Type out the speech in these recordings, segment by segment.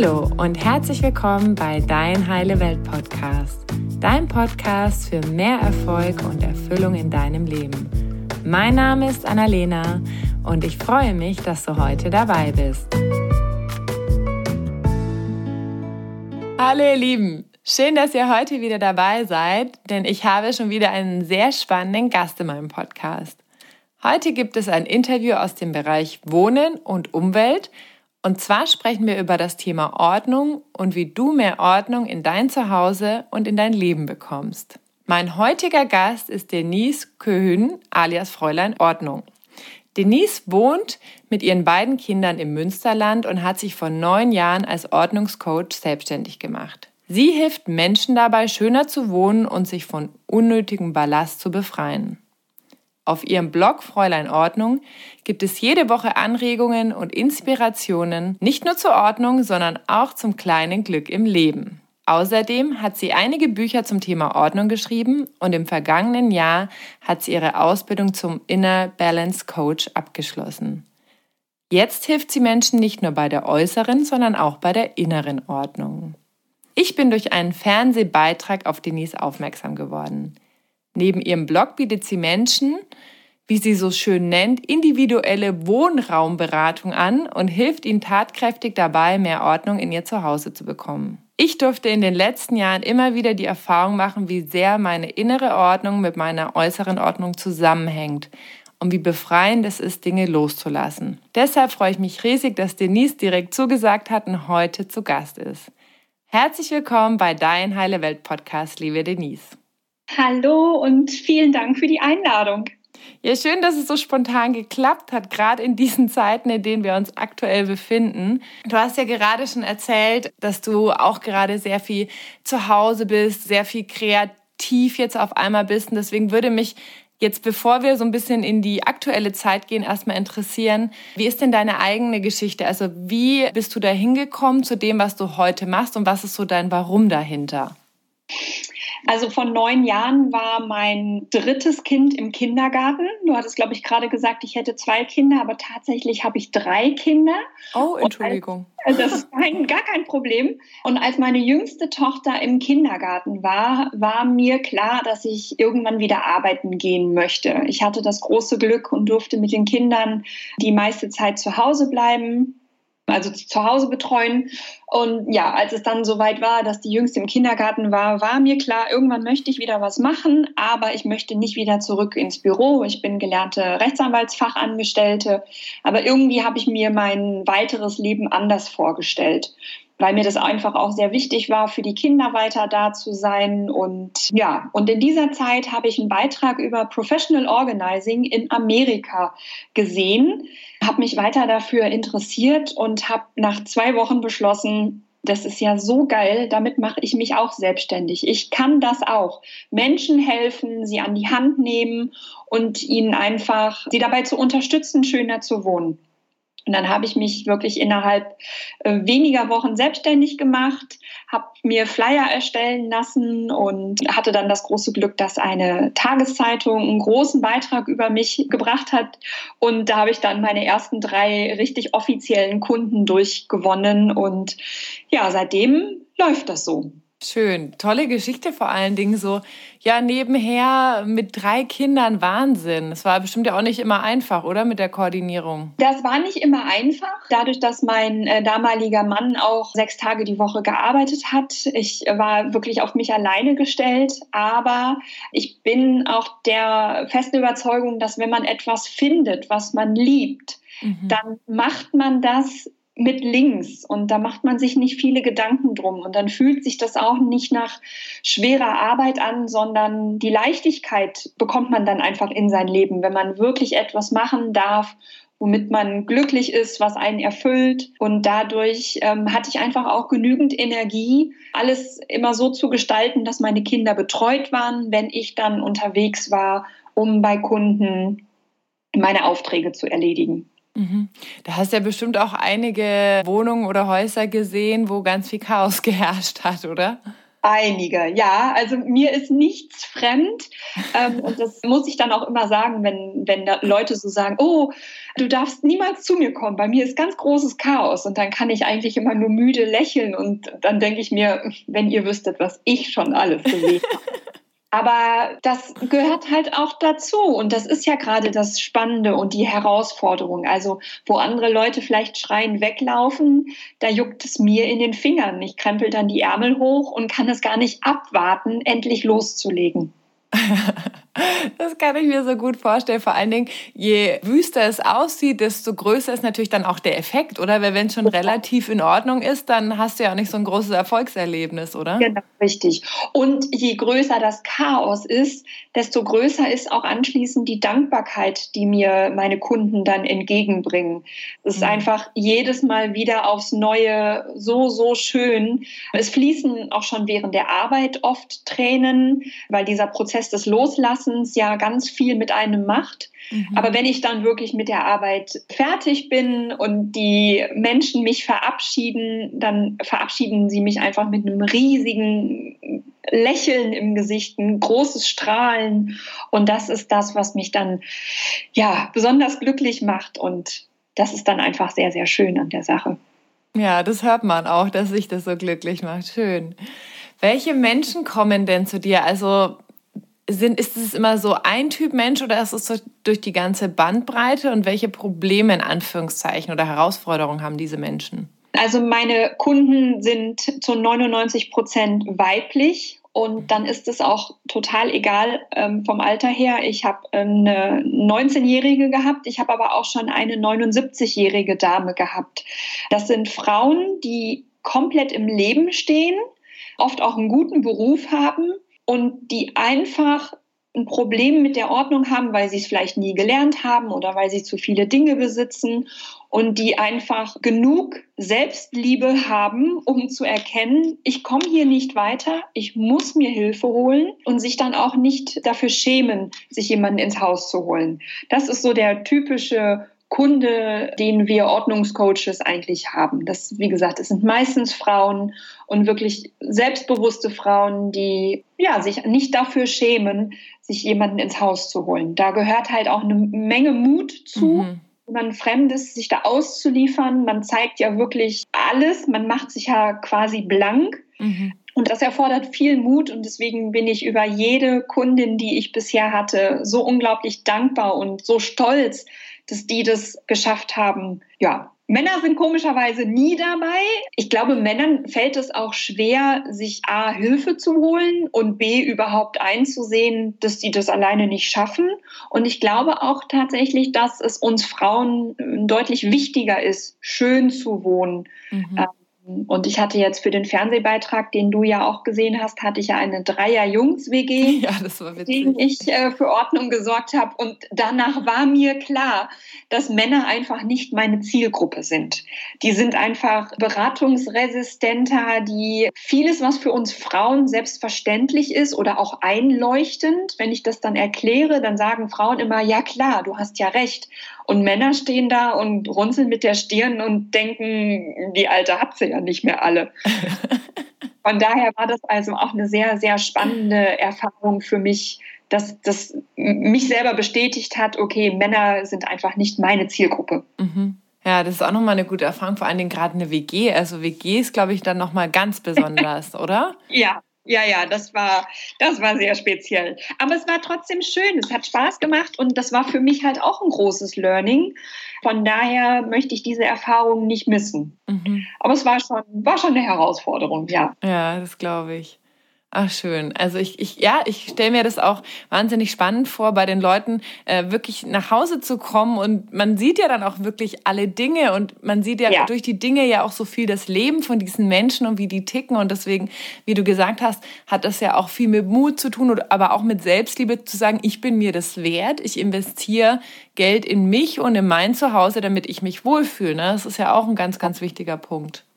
Hallo und herzlich willkommen bei Dein Heile Welt Podcast, dein Podcast für mehr Erfolg und Erfüllung in deinem Leben. Mein Name ist Annalena und ich freue mich, dass du heute dabei bist. Hallo ihr Lieben, schön, dass ihr heute wieder dabei seid, denn ich habe schon wieder einen sehr spannenden Gast in meinem Podcast. Heute gibt es ein Interview aus dem Bereich Wohnen und Umwelt und zwar sprechen wir über das Thema Ordnung und wie du mehr Ordnung in dein Zuhause und in dein Leben bekommst. Mein heutiger Gast ist Denise Köhn alias Fräulein Ordnung. Denise wohnt mit ihren beiden Kindern im Münsterland und hat sich vor neun Jahren als Ordnungscoach selbstständig gemacht. Sie hilft Menschen dabei, schöner zu wohnen und sich von unnötigem Ballast zu befreien. Auf ihrem Blog Fräulein Ordnung gibt es jede Woche Anregungen und Inspirationen, nicht nur zur Ordnung, sondern auch zum kleinen Glück im Leben. Außerdem hat sie einige Bücher zum Thema Ordnung geschrieben und im vergangenen Jahr hat sie ihre Ausbildung zum Inner Balance Coach abgeschlossen. Jetzt hilft sie Menschen nicht nur bei der äußeren, sondern auch bei der inneren Ordnung. Ich bin durch einen Fernsehbeitrag auf Denise aufmerksam geworden. Neben ihrem Blog bietet sie Menschen, wie sie so schön nennt, individuelle Wohnraumberatung an und hilft ihnen tatkräftig dabei, mehr Ordnung in ihr Zuhause zu bekommen. Ich durfte in den letzten Jahren immer wieder die Erfahrung machen, wie sehr meine innere Ordnung mit meiner äußeren Ordnung zusammenhängt und wie befreiend es ist, Dinge loszulassen. Deshalb freue ich mich riesig, dass Denise direkt zugesagt hat und heute zu Gast ist. Herzlich willkommen bei Dein Heile Welt Podcast, liebe Denise. Hallo und vielen Dank für die Einladung. Ja, schön, dass es so spontan geklappt hat, gerade in diesen Zeiten, in denen wir uns aktuell befinden. Du hast ja gerade schon erzählt, dass du auch gerade sehr viel zu Hause bist, sehr viel kreativ jetzt auf einmal bist. Und deswegen würde mich jetzt, bevor wir so ein bisschen in die aktuelle Zeit gehen, erstmal interessieren, wie ist denn deine eigene Geschichte? Also wie bist du da hingekommen zu dem, was du heute machst und was ist so dein Warum dahinter? Also von neun Jahren war mein drittes Kind im Kindergarten. Du hattest, glaube ich, gerade gesagt, ich hätte zwei Kinder, aber tatsächlich habe ich drei Kinder. Oh, Entschuldigung. Als, das ist kein, gar kein Problem. Und als meine jüngste Tochter im Kindergarten war, war mir klar, dass ich irgendwann wieder arbeiten gehen möchte. Ich hatte das große Glück und durfte mit den Kindern die meiste Zeit zu Hause bleiben also zu Hause betreuen. Und ja, als es dann soweit war, dass die Jüngste im Kindergarten war, war mir klar, irgendwann möchte ich wieder was machen, aber ich möchte nicht wieder zurück ins Büro. Ich bin gelernte Rechtsanwaltsfachangestellte, aber irgendwie habe ich mir mein weiteres Leben anders vorgestellt weil mir das einfach auch sehr wichtig war, für die Kinder weiter da zu sein. Und ja, und in dieser Zeit habe ich einen Beitrag über Professional Organizing in Amerika gesehen, habe mich weiter dafür interessiert und habe nach zwei Wochen beschlossen, das ist ja so geil, damit mache ich mich auch selbstständig. Ich kann das auch. Menschen helfen, sie an die Hand nehmen und ihnen einfach, sie dabei zu unterstützen, schöner zu wohnen. Und dann habe ich mich wirklich innerhalb äh, weniger Wochen selbstständig gemacht, habe mir Flyer erstellen lassen und hatte dann das große Glück, dass eine Tageszeitung einen großen Beitrag über mich gebracht hat. Und da habe ich dann meine ersten drei richtig offiziellen Kunden durchgewonnen. Und ja, seitdem läuft das so. Schön, tolle Geschichte vor allen Dingen so. Ja, nebenher mit drei Kindern Wahnsinn. Es war bestimmt ja auch nicht immer einfach, oder mit der Koordinierung? Das war nicht immer einfach, dadurch, dass mein äh, damaliger Mann auch sechs Tage die Woche gearbeitet hat. Ich war wirklich auf mich alleine gestellt, aber ich bin auch der festen Überzeugung, dass wenn man etwas findet, was man liebt, mhm. dann macht man das mit links und da macht man sich nicht viele Gedanken drum und dann fühlt sich das auch nicht nach schwerer Arbeit an, sondern die Leichtigkeit bekommt man dann einfach in sein Leben, wenn man wirklich etwas machen darf, womit man glücklich ist, was einen erfüllt und dadurch ähm, hatte ich einfach auch genügend Energie, alles immer so zu gestalten, dass meine Kinder betreut waren, wenn ich dann unterwegs war, um bei Kunden meine Aufträge zu erledigen. Mhm. Da hast du ja bestimmt auch einige Wohnungen oder Häuser gesehen, wo ganz viel Chaos geherrscht hat, oder? Einige, ja. Also mir ist nichts fremd. Ähm, und das muss ich dann auch immer sagen, wenn, wenn Leute so sagen, oh, du darfst niemals zu mir kommen. Bei mir ist ganz großes Chaos. Und dann kann ich eigentlich immer nur müde lächeln. Und dann denke ich mir, wenn ihr wüsstet, was ich schon alles gesehen habe. Aber das gehört halt auch dazu. Und das ist ja gerade das Spannende und die Herausforderung. Also, wo andere Leute vielleicht schreien, weglaufen, da juckt es mir in den Fingern. Ich krempel dann die Ärmel hoch und kann es gar nicht abwarten, endlich loszulegen. Das kann ich mir so gut vorstellen. Vor allen Dingen, je wüster es aussieht, desto größer ist natürlich dann auch der Effekt, oder? Weil wenn es schon relativ in Ordnung ist, dann hast du ja auch nicht so ein großes Erfolgserlebnis, oder? Genau, richtig. Und je größer das Chaos ist, desto größer ist auch anschließend die Dankbarkeit, die mir meine Kunden dann entgegenbringen. Es ist mhm. einfach jedes Mal wieder aufs Neue so, so schön. Es fließen auch schon während der Arbeit oft Tränen, weil dieser Prozess des Loslassens ja ganz viel mit einem macht. Mhm. Aber wenn ich dann wirklich mit der Arbeit fertig bin und die Menschen mich verabschieden, dann verabschieden sie mich einfach mit einem riesigen Lächeln im Gesicht, ein großes Strahlen. Und das ist das, was mich dann ja besonders glücklich macht. Und das ist dann einfach sehr, sehr schön an der Sache. Ja, das hört man auch, dass sich das so glücklich macht. Schön. Welche Menschen kommen denn zu dir? Also sind, ist es immer so ein Typ Mensch oder ist es durch die ganze Bandbreite und welche Probleme in Anführungszeichen oder Herausforderungen haben diese Menschen? Also meine Kunden sind zu 99 Prozent weiblich und dann ist es auch total egal ähm, vom Alter her. Ich habe eine 19-Jährige gehabt, ich habe aber auch schon eine 79-jährige Dame gehabt. Das sind Frauen, die komplett im Leben stehen, oft auch einen guten Beruf haben und die einfach ein Problem mit der Ordnung haben, weil sie es vielleicht nie gelernt haben oder weil sie zu viele Dinge besitzen und die einfach genug Selbstliebe haben, um zu erkennen, ich komme hier nicht weiter, ich muss mir Hilfe holen und sich dann auch nicht dafür schämen, sich jemanden ins Haus zu holen. Das ist so der typische Kunde, den wir Ordnungscoaches eigentlich haben. Das, wie gesagt, es sind meistens Frauen und wirklich selbstbewusste Frauen, die ja, sich nicht dafür schämen, sich jemanden ins Haus zu holen. Da gehört halt auch eine Menge Mut zu. Mhm man Fremdes, sich da auszuliefern. Man zeigt ja wirklich alles. Man macht sich ja quasi blank. Mhm. Und das erfordert viel Mut und deswegen bin ich über jede Kundin, die ich bisher hatte, so unglaublich dankbar und so stolz, dass die das geschafft haben. Ja, Männer sind komischerweise nie dabei. Ich glaube, Männern fällt es auch schwer, sich A, Hilfe zu holen und B, überhaupt einzusehen, dass die das alleine nicht schaffen. Und ich glaube auch tatsächlich, dass es uns Frauen deutlich wichtiger ist, schön zu wohnen. Mhm. Und ich hatte jetzt für den Fernsehbeitrag, den du ja auch gesehen hast, hatte ich ja eine Dreier-Jungs-WG, ja, den ich äh, für Ordnung gesorgt habe. Und danach war mir klar, dass Männer einfach nicht meine Zielgruppe sind. Die sind einfach beratungsresistenter, die vieles, was für uns Frauen selbstverständlich ist oder auch einleuchtend, wenn ich das dann erkläre, dann sagen Frauen immer, ja klar, du hast ja recht. Und Männer stehen da und runzeln mit der Stirn und denken, die Alte hat sie ja nicht mehr alle. Von daher war das also auch eine sehr, sehr spannende Erfahrung für mich, dass das mich selber bestätigt hat, okay, Männer sind einfach nicht meine Zielgruppe. Mhm. Ja, das ist auch nochmal eine gute Erfahrung, vor allen Dingen gerade eine WG. Also WG ist, glaube ich, dann nochmal ganz besonders, oder? Ja, ja, ja, das war, das war sehr speziell. Aber es war trotzdem schön. Es hat Spaß gemacht und das war für mich halt auch ein großes Learning. Von daher möchte ich diese Erfahrung nicht missen. Mhm. Aber es war schon, war schon eine Herausforderung, ja. Ja, das glaube ich. Ach schön. Also ich, ich ja, ich stelle mir das auch wahnsinnig spannend vor, bei den Leuten äh, wirklich nach Hause zu kommen und man sieht ja dann auch wirklich alle Dinge und man sieht ja, ja, durch die Dinge ja auch so viel das Leben von diesen Menschen und wie die ticken und deswegen, wie du gesagt hast, hat das ja auch viel mit Mut zu tun, aber auch mit Selbstliebe zu sagen, ich bin mir das wert, ich investiere Geld in mich und in mein Zuhause, damit ich mich wohlfühle. Ne? Das ist ja auch ein ganz, ganz wichtiger Punkt.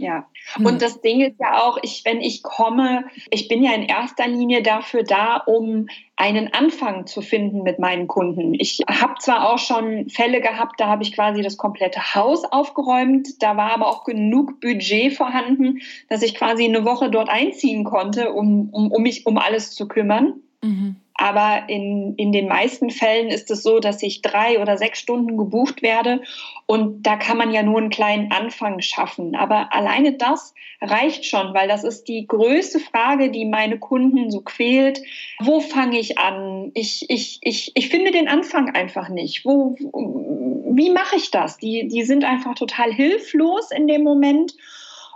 Ja, hm. und das Ding ist ja auch, ich, wenn ich komme, ich bin ja in erster Linie dafür da, um einen Anfang zu finden mit meinen Kunden. Ich habe zwar auch schon Fälle gehabt, da habe ich quasi das komplette Haus aufgeräumt, da war aber auch genug Budget vorhanden, dass ich quasi eine Woche dort einziehen konnte, um, um, um mich um alles zu kümmern. Mhm. Aber in, in den meisten Fällen ist es so, dass ich drei oder sechs Stunden gebucht werde und da kann man ja nur einen kleinen Anfang schaffen. Aber alleine das reicht schon, weil das ist die größte Frage, die meine Kunden so quält. Wo fange ich an? Ich, ich, ich, ich finde den Anfang einfach nicht. Wo, wie mache ich das? Die, die sind einfach total hilflos in dem Moment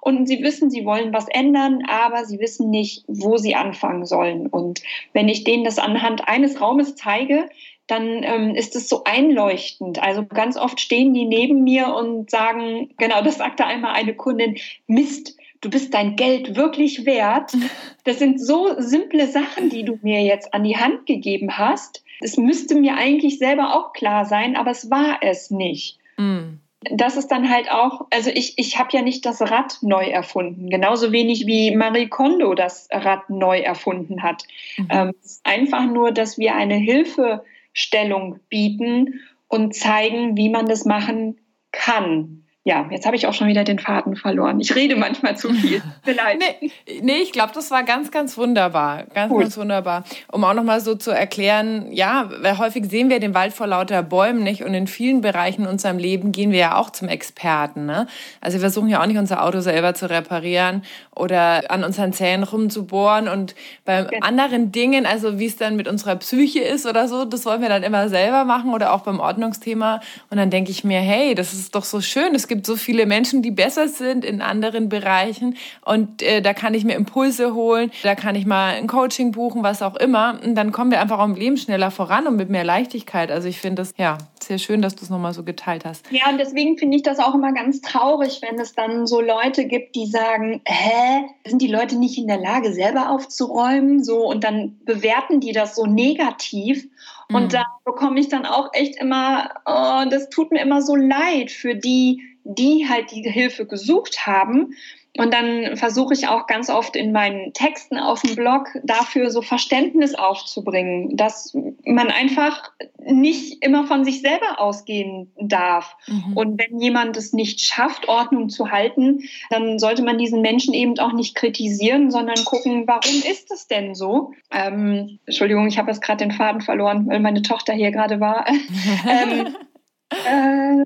und sie wissen, sie wollen was ändern, aber sie wissen nicht, wo sie anfangen sollen. Und wenn ich denen das anhand eines Raumes zeige, dann ähm, ist es so einleuchtend. Also ganz oft stehen die neben mir und sagen, genau, das sagte einmal eine Kundin, Mist, du bist dein Geld wirklich wert. Das sind so simple Sachen, die du mir jetzt an die Hand gegeben hast. Es müsste mir eigentlich selber auch klar sein, aber es war es nicht. Mm das ist dann halt auch, also ich, ich habe ja nicht das Rad neu erfunden, genauso wenig wie Marie Kondo das Rad neu erfunden hat. Mhm. Ähm, einfach nur, dass wir eine Hilfestellung bieten und zeigen, wie man das machen kann ja, jetzt habe ich auch schon wieder den Faden verloren. Ich rede manchmal zu viel. Vielleicht. nee, nee, ich glaube, das war ganz, ganz wunderbar. Ganz, cool. ganz wunderbar. Um auch nochmal so zu erklären, ja, weil häufig sehen wir den Wald vor lauter Bäumen nicht und in vielen Bereichen in unserem Leben gehen wir ja auch zum Experten. Ne? Also wir versuchen ja auch nicht unser Auto selber zu reparieren oder an unseren Zähnen rumzubohren und bei genau. anderen Dingen, also wie es dann mit unserer Psyche ist oder so, das wollen wir dann immer selber machen oder auch beim Ordnungsthema. Und dann denke ich mir, hey, das ist doch so schön. Es gibt so viele Menschen, die besser sind in anderen Bereichen und äh, da kann ich mir Impulse holen, da kann ich mal ein Coaching buchen, was auch immer. Und dann kommen wir einfach auch im Leben schneller voran und mit mehr Leichtigkeit. Also ich finde das ja sehr schön, dass du es nochmal so geteilt hast. Ja, und deswegen finde ich das auch immer ganz traurig, wenn es dann so Leute gibt, die sagen, hä, sind die Leute nicht in der Lage, selber aufzuräumen? So, und dann bewerten die das so negativ. Und mhm. da bekomme ich dann auch echt immer, oh, das tut mir immer so leid für die, die halt die Hilfe gesucht haben. Und dann versuche ich auch ganz oft in meinen Texten auf dem Blog dafür so Verständnis aufzubringen, dass man einfach nicht immer von sich selber ausgehen darf. Mhm. Und wenn jemand es nicht schafft, Ordnung zu halten, dann sollte man diesen Menschen eben auch nicht kritisieren, sondern gucken, warum ist es denn so? Ähm, Entschuldigung, ich habe jetzt gerade den Faden verloren, weil meine Tochter hier gerade war. ähm, äh,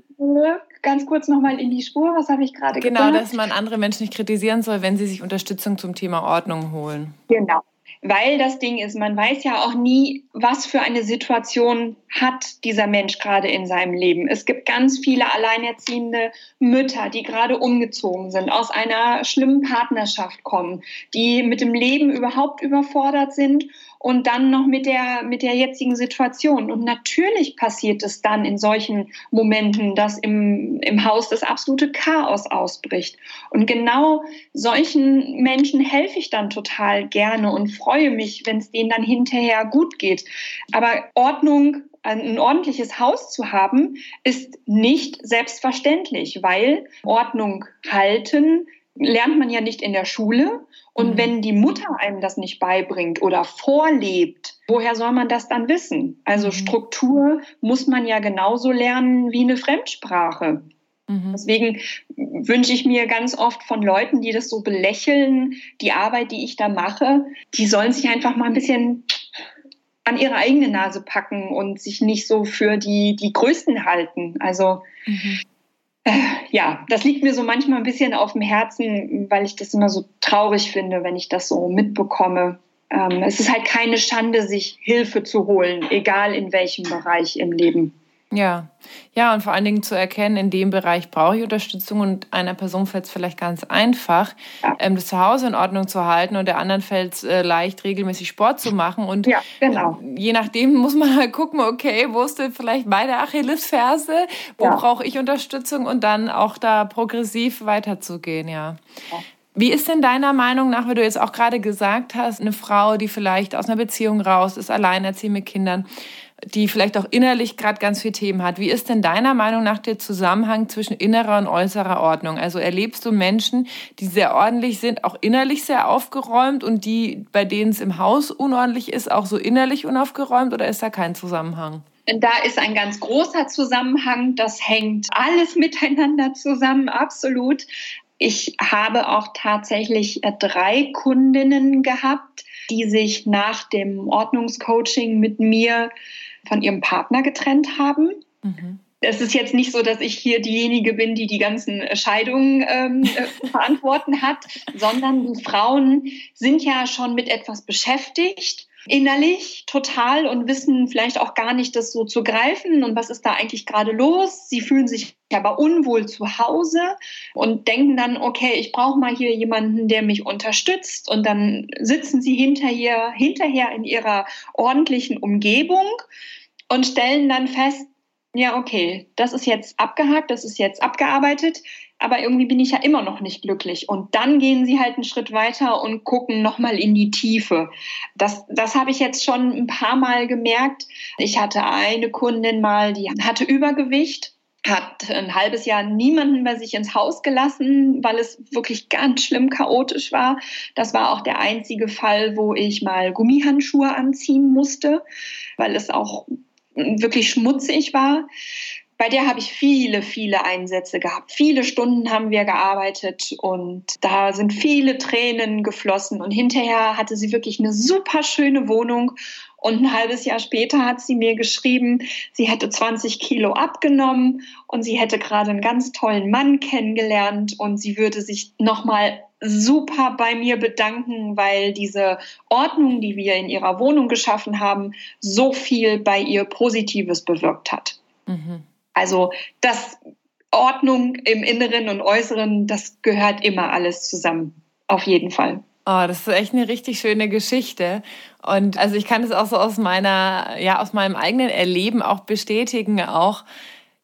ganz kurz nochmal in die Spur. Was habe ich gerade gesagt? Genau, dass man andere Menschen nicht kritisieren soll, wenn sie sich Unterstützung zum Thema Ordnung holen. Genau. Weil das Ding ist, man weiß ja auch nie, was für eine Situation hat dieser Mensch gerade in seinem Leben. Es gibt ganz viele alleinerziehende Mütter, die gerade umgezogen sind, aus einer schlimmen Partnerschaft kommen, die mit dem Leben überhaupt überfordert sind und dann noch mit der, mit der jetzigen Situation. Und natürlich passiert es dann in solchen Momenten, dass im, im Haus das absolute Chaos ausbricht. Und genau solchen Menschen helfe ich dann total gerne und freue mich, wenn es denen dann hinterher gut geht. Aber Ordnung ein ordentliches Haus zu haben, ist nicht selbstverständlich, weil Ordnung halten lernt man ja nicht in der Schule. Und mhm. wenn die Mutter einem das nicht beibringt oder vorlebt, woher soll man das dann wissen? Also mhm. Struktur muss man ja genauso lernen wie eine Fremdsprache. Mhm. Deswegen wünsche ich mir ganz oft von Leuten, die das so belächeln, die Arbeit, die ich da mache, die sollen sich einfach mal ein bisschen an ihre eigene Nase packen und sich nicht so für die, die Größten halten. Also ja, das liegt mir so manchmal ein bisschen auf dem Herzen, weil ich das immer so traurig finde, wenn ich das so mitbekomme. Ähm, es ist halt keine Schande, sich Hilfe zu holen, egal in welchem Bereich im Leben. Ja, ja, und vor allen Dingen zu erkennen, in dem Bereich brauche ich Unterstützung und einer Person fällt es vielleicht ganz einfach, ja. ähm, das Zuhause in Ordnung zu halten und der anderen fällt es äh, leicht, regelmäßig Sport zu machen. Und ja, genau. äh, je nachdem muss man halt gucken, okay, wo ist denn vielleicht meine Achillesferse, wo ja. brauche ich Unterstützung und dann auch da progressiv weiterzugehen, ja. ja. Wie ist denn deiner Meinung nach, wie du jetzt auch gerade gesagt hast, eine Frau, die vielleicht aus einer Beziehung raus ist, alleinerziehend mit Kindern, die vielleicht auch innerlich gerade ganz viele Themen hat. Wie ist denn deiner Meinung nach der Zusammenhang zwischen innerer und äußerer Ordnung? Also erlebst du Menschen, die sehr ordentlich sind, auch innerlich sehr aufgeräumt und die, bei denen es im Haus unordentlich ist, auch so innerlich unaufgeräumt oder ist da kein Zusammenhang? Da ist ein ganz großer Zusammenhang. Das hängt alles miteinander zusammen, absolut. Ich habe auch tatsächlich äh, drei Kundinnen gehabt, die sich nach dem Ordnungscoaching mit mir von ihrem Partner getrennt haben. Mhm. Es ist jetzt nicht so, dass ich hier diejenige bin, die die ganzen Scheidungen ähm, äh, verantworten hat, sondern die Frauen sind ja schon mit etwas beschäftigt innerlich total und wissen vielleicht auch gar nicht, das so zu greifen. Und was ist da eigentlich gerade los. Sie fühlen sich aber unwohl zu Hause und denken dann, okay, ich brauche mal hier jemanden, der mich unterstützt. Und dann sitzen sie hinterher, hinterher in ihrer ordentlichen Umgebung und stellen dann fest, ja, okay, das ist jetzt abgehakt, das ist jetzt abgearbeitet aber irgendwie bin ich ja immer noch nicht glücklich. Und dann gehen sie halt einen Schritt weiter und gucken nochmal in die Tiefe. Das, das habe ich jetzt schon ein paar Mal gemerkt. Ich hatte eine Kundin mal, die hatte Übergewicht hat ein halbes Jahr niemanden bei sich ins Haus gelassen, weil es wirklich ganz schlimm chaotisch war. Das war auch der einzige Fall, wo ich mal Gummihandschuhe anziehen musste, weil es auch wirklich schmutzig war bei der habe ich viele, viele Einsätze gehabt. Viele Stunden haben wir gearbeitet und da sind viele Tränen geflossen. Und hinterher hatte sie wirklich eine super schöne Wohnung. Und ein halbes Jahr später hat sie mir geschrieben, sie hätte 20 Kilo abgenommen und sie hätte gerade einen ganz tollen Mann kennengelernt und sie würde sich nochmal super bei mir bedanken, weil diese Ordnung, die wir in ihrer Wohnung geschaffen haben, so viel bei ihr Positives bewirkt hat. Mhm. Also das Ordnung im Inneren und Äußeren, das gehört immer alles zusammen. Auf jeden Fall. Oh, das ist echt eine richtig schöne Geschichte. Und also ich kann das auch so aus meiner, ja, aus meinem eigenen Erleben auch bestätigen, auch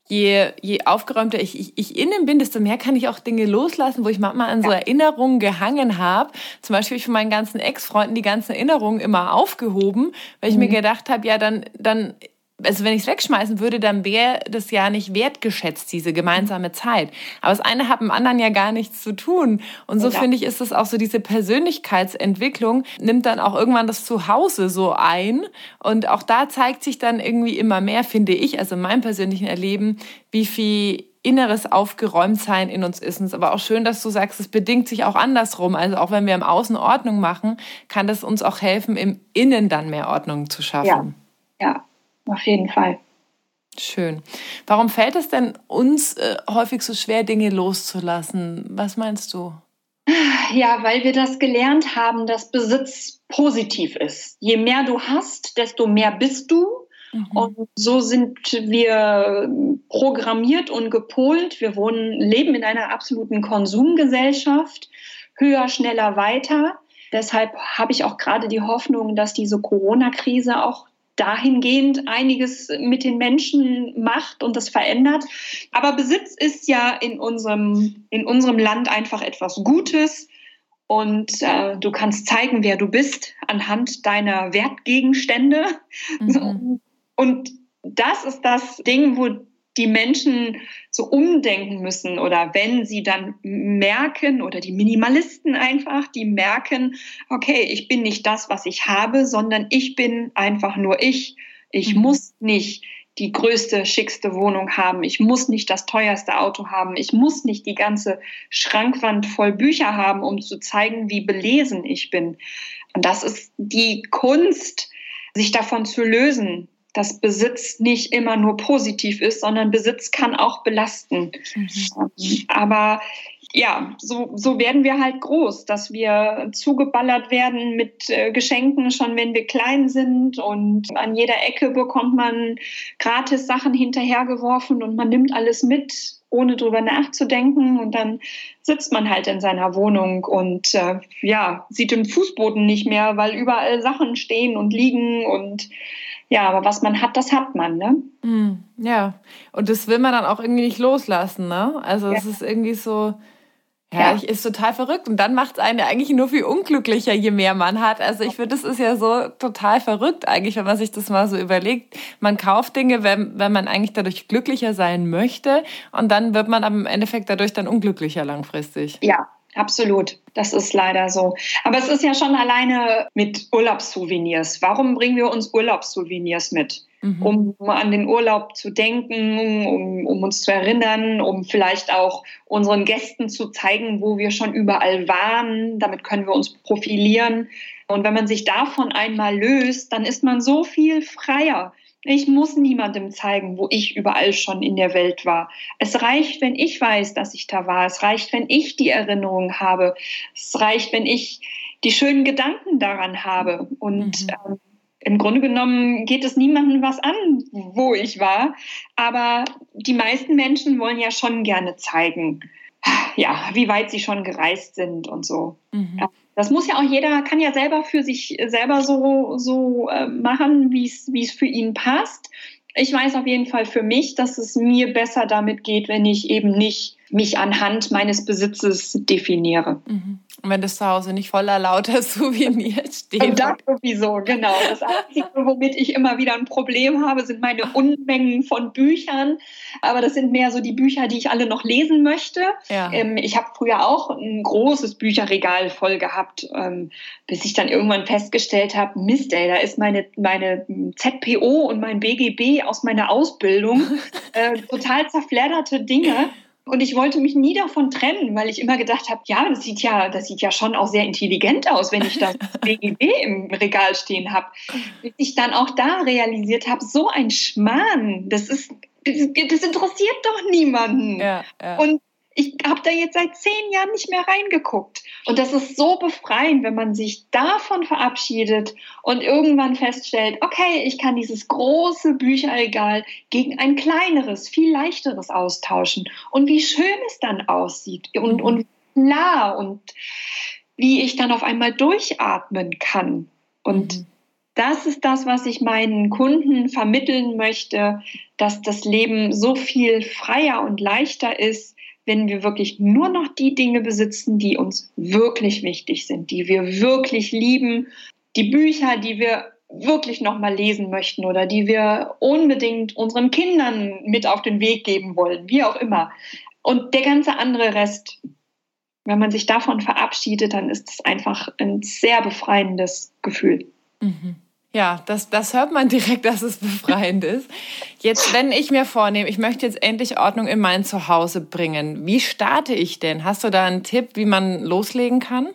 je, je aufgeräumter ich, ich, ich innen bin, desto mehr kann ich auch Dinge loslassen, wo ich manchmal an so Erinnerungen gehangen habe. Zum Beispiel ich von meinen ganzen Ex-Freunden die ganzen Erinnerungen immer aufgehoben, weil ich mhm. mir gedacht habe, ja, dann, dann also wenn ich es wegschmeißen würde, dann wäre das ja nicht wertgeschätzt, diese gemeinsame Zeit. Aber das eine hat mit dem anderen ja gar nichts zu tun. Und so ja. finde ich, ist es auch so, diese Persönlichkeitsentwicklung nimmt dann auch irgendwann das Zuhause so ein. Und auch da zeigt sich dann irgendwie immer mehr, finde ich, also in meinem persönlichen Erleben, wie viel inneres Aufgeräumtsein in uns ist. Und es ist aber auch schön, dass du sagst, es bedingt sich auch andersrum. Also auch wenn wir im Außen Ordnung machen, kann das uns auch helfen, im Innen dann mehr Ordnung zu schaffen. Ja, ja auf jeden Fall. Schön. Warum fällt es denn uns äh, häufig so schwer, Dinge loszulassen? Was meinst du? Ja, weil wir das gelernt haben, dass Besitz positiv ist. Je mehr du hast, desto mehr bist du. Mhm. Und so sind wir programmiert und gepolt. Wir wohnen, leben in einer absoluten Konsumgesellschaft. Höher, schneller, weiter. Deshalb habe ich auch gerade die Hoffnung, dass diese Corona-Krise auch dahingehend einiges mit den Menschen macht und das verändert. Aber Besitz ist ja in unserem, in unserem Land einfach etwas Gutes. Und äh, du kannst zeigen, wer du bist, anhand deiner Wertgegenstände. Mhm. Und das ist das Ding, wo die Menschen so umdenken müssen oder wenn sie dann merken oder die Minimalisten einfach, die merken, okay, ich bin nicht das, was ich habe, sondern ich bin einfach nur ich. Ich mhm. muss nicht die größte, schickste Wohnung haben. Ich muss nicht das teuerste Auto haben. Ich muss nicht die ganze Schrankwand voll Bücher haben, um zu zeigen, wie belesen ich bin. Und das ist die Kunst, sich davon zu lösen, dass Besitz nicht immer nur positiv ist, sondern Besitz kann auch belasten. Mhm. Aber ja, so, so werden wir halt groß, dass wir zugeballert werden mit äh, Geschenken, schon wenn wir klein sind und an jeder Ecke bekommt man gratis Sachen hinterhergeworfen und man nimmt alles mit, ohne drüber nachzudenken und dann sitzt man halt in seiner Wohnung und äh, ja, sieht den Fußboden nicht mehr, weil überall Sachen stehen und liegen und ja, aber was man hat, das hat man, ne? Mm, ja, und das will man dann auch irgendwie nicht loslassen, ne? Also es ja. ist irgendwie so, Ja, ja. ist total verrückt. Und dann macht es einen ja eigentlich nur viel unglücklicher, je mehr man hat. Also ich finde, das ist ja so total verrückt eigentlich, wenn man sich das mal so überlegt. Man kauft Dinge, wenn, wenn man eigentlich dadurch glücklicher sein möchte. Und dann wird man im Endeffekt dadurch dann unglücklicher langfristig. Ja, Absolut, das ist leider so. Aber es ist ja schon alleine mit Urlaubssouvenirs. Warum bringen wir uns Urlaubssouvenirs mit? Mhm. um an den Urlaub zu denken, um, um uns zu erinnern, um vielleicht auch unseren Gästen zu zeigen, wo wir schon überall waren. Damit können wir uns profilieren. Und wenn man sich davon einmal löst, dann ist man so viel freier. Ich muss niemandem zeigen, wo ich überall schon in der Welt war. Es reicht, wenn ich weiß, dass ich da war. Es reicht, wenn ich die Erinnerung habe. Es reicht, wenn ich die schönen Gedanken daran habe. Und mhm. ähm, im Grunde genommen geht es niemandem was an, wo ich war. Aber die meisten Menschen wollen ja schon gerne zeigen, ja, wie weit sie schon gereist sind und so. Mhm. Das muss ja auch jeder, kann ja selber für sich selber so, so äh, machen, wie es für ihn passt. Ich weiß auf jeden Fall für mich, dass es mir besser damit geht, wenn ich eben nicht mich anhand meines Besitzes definiere. Mhm. Und wenn das zu Hause nicht voller lauter Souvenirs steht. Und das sowieso, genau. Das Einzige, womit ich immer wieder ein Problem habe, sind meine Unmengen von Büchern. Aber das sind mehr so die Bücher, die ich alle noch lesen möchte. Ja. Ähm, ich habe früher auch ein großes Bücherregal voll gehabt, ähm, bis ich dann irgendwann festgestellt habe, Mist, ey, da ist meine, meine ZPO und mein BGB aus meiner Ausbildung äh, total zerfledderte Dinge. Und ich wollte mich nie davon trennen, weil ich immer gedacht habe, ja, das sieht ja, das sieht ja schon auch sehr intelligent aus, wenn ich das BGB im Regal stehen habe. Bis ich dann auch da realisiert habe, so ein Schmarrn, das ist, das, das interessiert doch niemanden. Ja, ja. Und ich habe da jetzt seit zehn Jahren nicht mehr reingeguckt. Und das ist so befreiend, wenn man sich davon verabschiedet und irgendwann feststellt, okay, ich kann dieses große Bücherregal gegen ein kleineres, viel leichteres austauschen. Und wie schön es dann aussieht und, mhm. und klar und wie ich dann auf einmal durchatmen kann. Und mhm. das ist das, was ich meinen Kunden vermitteln möchte, dass das Leben so viel freier und leichter ist, wenn wir wirklich nur noch die Dinge besitzen, die uns wirklich wichtig sind, die wir wirklich lieben, die Bücher, die wir wirklich noch mal lesen möchten oder die wir unbedingt unseren Kindern mit auf den Weg geben wollen, wie auch immer. Und der ganze andere Rest, wenn man sich davon verabschiedet, dann ist es einfach ein sehr befreiendes Gefühl. Mhm. Ja, das, das hört man direkt, dass es befreiend ist. Jetzt, wenn ich mir vornehme, ich möchte jetzt endlich Ordnung in mein Zuhause bringen, wie starte ich denn? Hast du da einen Tipp, wie man loslegen kann?